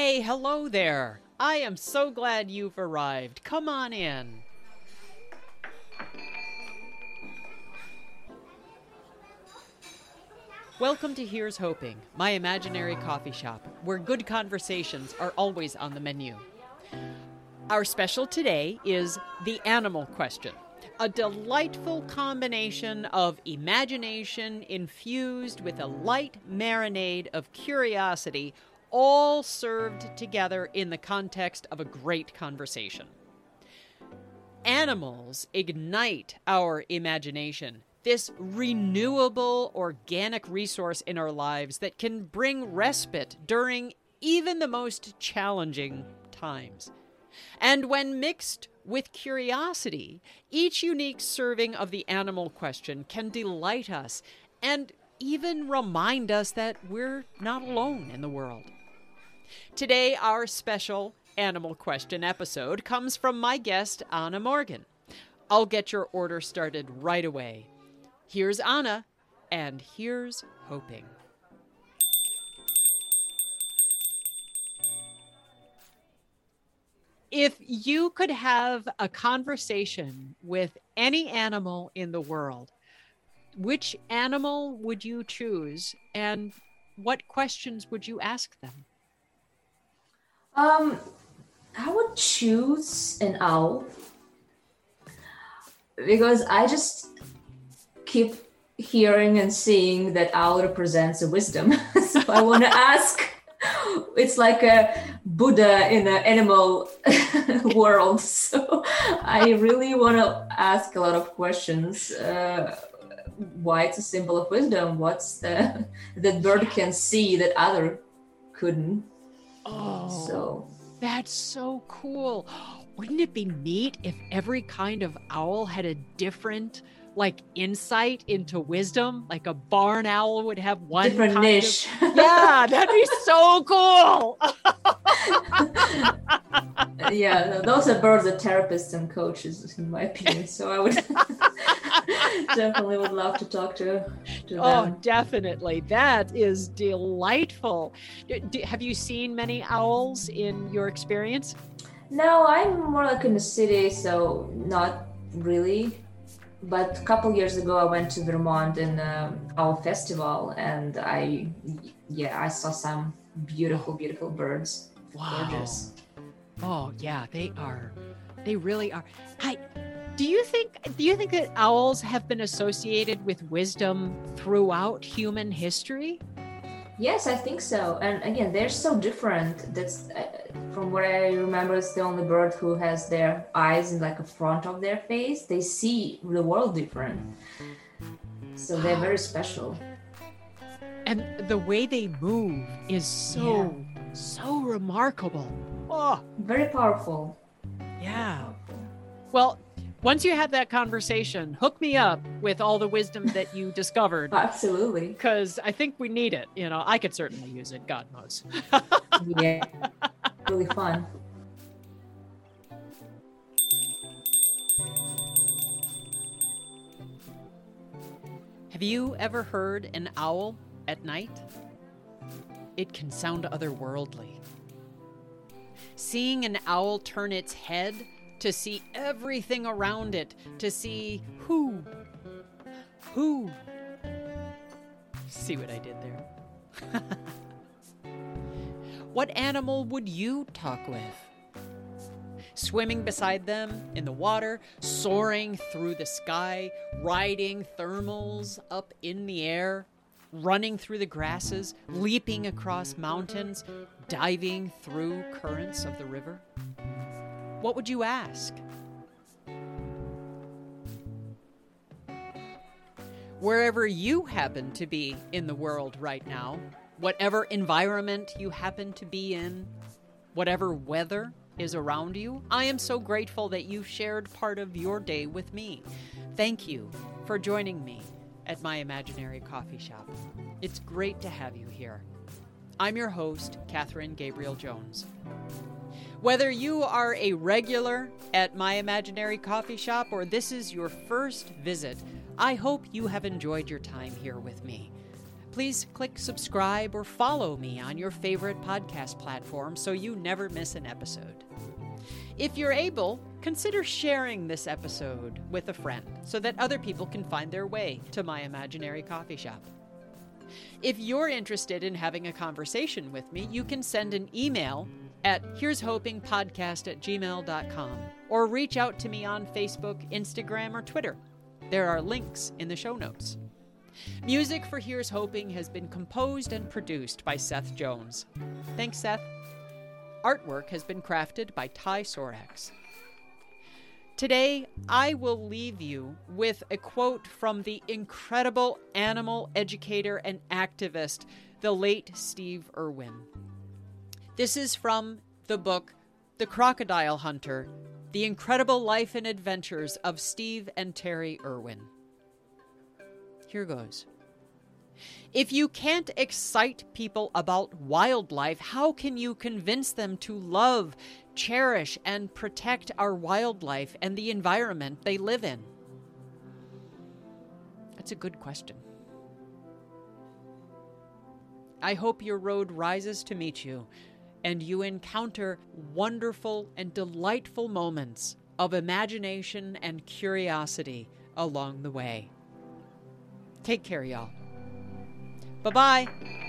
Hey, hello there. I am so glad you've arrived. Come on in. Welcome to Here's Hoping, my imaginary coffee shop, where good conversations are always on the menu. Our special today is the animal question, a delightful combination of imagination infused with a light marinade of curiosity, all served together in the context of a great conversation. Animals ignite our imagination this renewable organic resource in our lives that can bring respite during even the most challenging times. And when mixed with curiosity, each unique serving of the animal question can delight us and even remind us that we're not alone in the world. Today, our special animal question episode comes from my guest, Anna Morgan. I'll get your order started right away. Here's Anna, and here's hoping. If you could have a conversation with any animal in the world, which animal would you choose and what questions would you ask them? Um, I would choose an owl because I just keep hearing and seeing that owl represents a wisdom. so I want to ask. It's like a Buddha in an animal world. So I really want to ask a lot of questions. Uh, why it's a symbol of wisdom? What's the that bird can see that other couldn't? Oh, so that's so cool. Wouldn't it be neat if every kind of owl had a different like insight into wisdom. Like a barn owl would have one different niche. Of, yeah, that'd be so cool. yeah, those are birds are therapists and coaches, in my opinion. So I would definitely would love to talk to, to oh, them. definitely. That is delightful. have you seen many owls in your experience? No, I'm more like in the city, so not really but a couple years ago i went to vermont in um, our festival and i yeah i saw some beautiful beautiful birds wow Gorgeous. oh yeah they are they really are i do you think do you think that owls have been associated with wisdom throughout human history Yes, I think so. And again, they're so different. That's uh, from what I remember. It's the only bird who has their eyes in like a front of their face. They see the world different. So they're very special. And the way they move is so yeah. so remarkable. Oh, very powerful. Yeah. Well, once you have that conversation, hook me up with all the wisdom that you discovered. Absolutely. Because I think we need it. You know, I could certainly use it, God knows. yeah. Really fun. Have you ever heard an owl at night? It can sound otherworldly. Seeing an owl turn its head to see everything around it, to see who, who. See what I did there? what animal would you talk with? Swimming beside them in the water, soaring through the sky, riding thermals up in the air, running through the grasses, leaping across mountains, diving through currents of the river? What would you ask? Wherever you happen to be in the world right now, whatever environment you happen to be in, whatever weather is around you, I am so grateful that you shared part of your day with me. Thank you for joining me at my imaginary coffee shop. It's great to have you here. I'm your host, Katherine Gabriel Jones. Whether you are a regular at my imaginary coffee shop or this is your first visit, I hope you have enjoyed your time here with me. Please click subscribe or follow me on your favorite podcast platform so you never miss an episode. If you're able, consider sharing this episode with a friend so that other people can find their way to my imaginary coffee shop. If you're interested in having a conversation with me, you can send an email at here's hoping podcast at gmail.com or reach out to me on Facebook, Instagram, or Twitter. There are links in the show notes. Music for Here's Hoping has been composed and produced by Seth Jones. Thanks, Seth. Artwork has been crafted by Ty Sorax. Today, I will leave you with a quote from the incredible animal educator and activist, the late Steve Irwin. This is from the book The Crocodile Hunter The Incredible Life and Adventures of Steve and Terri Irwin. Here goes. If you can't excite people about wildlife, how can you convince them to love, cherish, and protect our wildlife and the environment they live in? That's a good question. I hope your road rises to meet you and you encounter wonderful and delightful moments of imagination and curiosity along the way. Take care, y'all. Bye bye.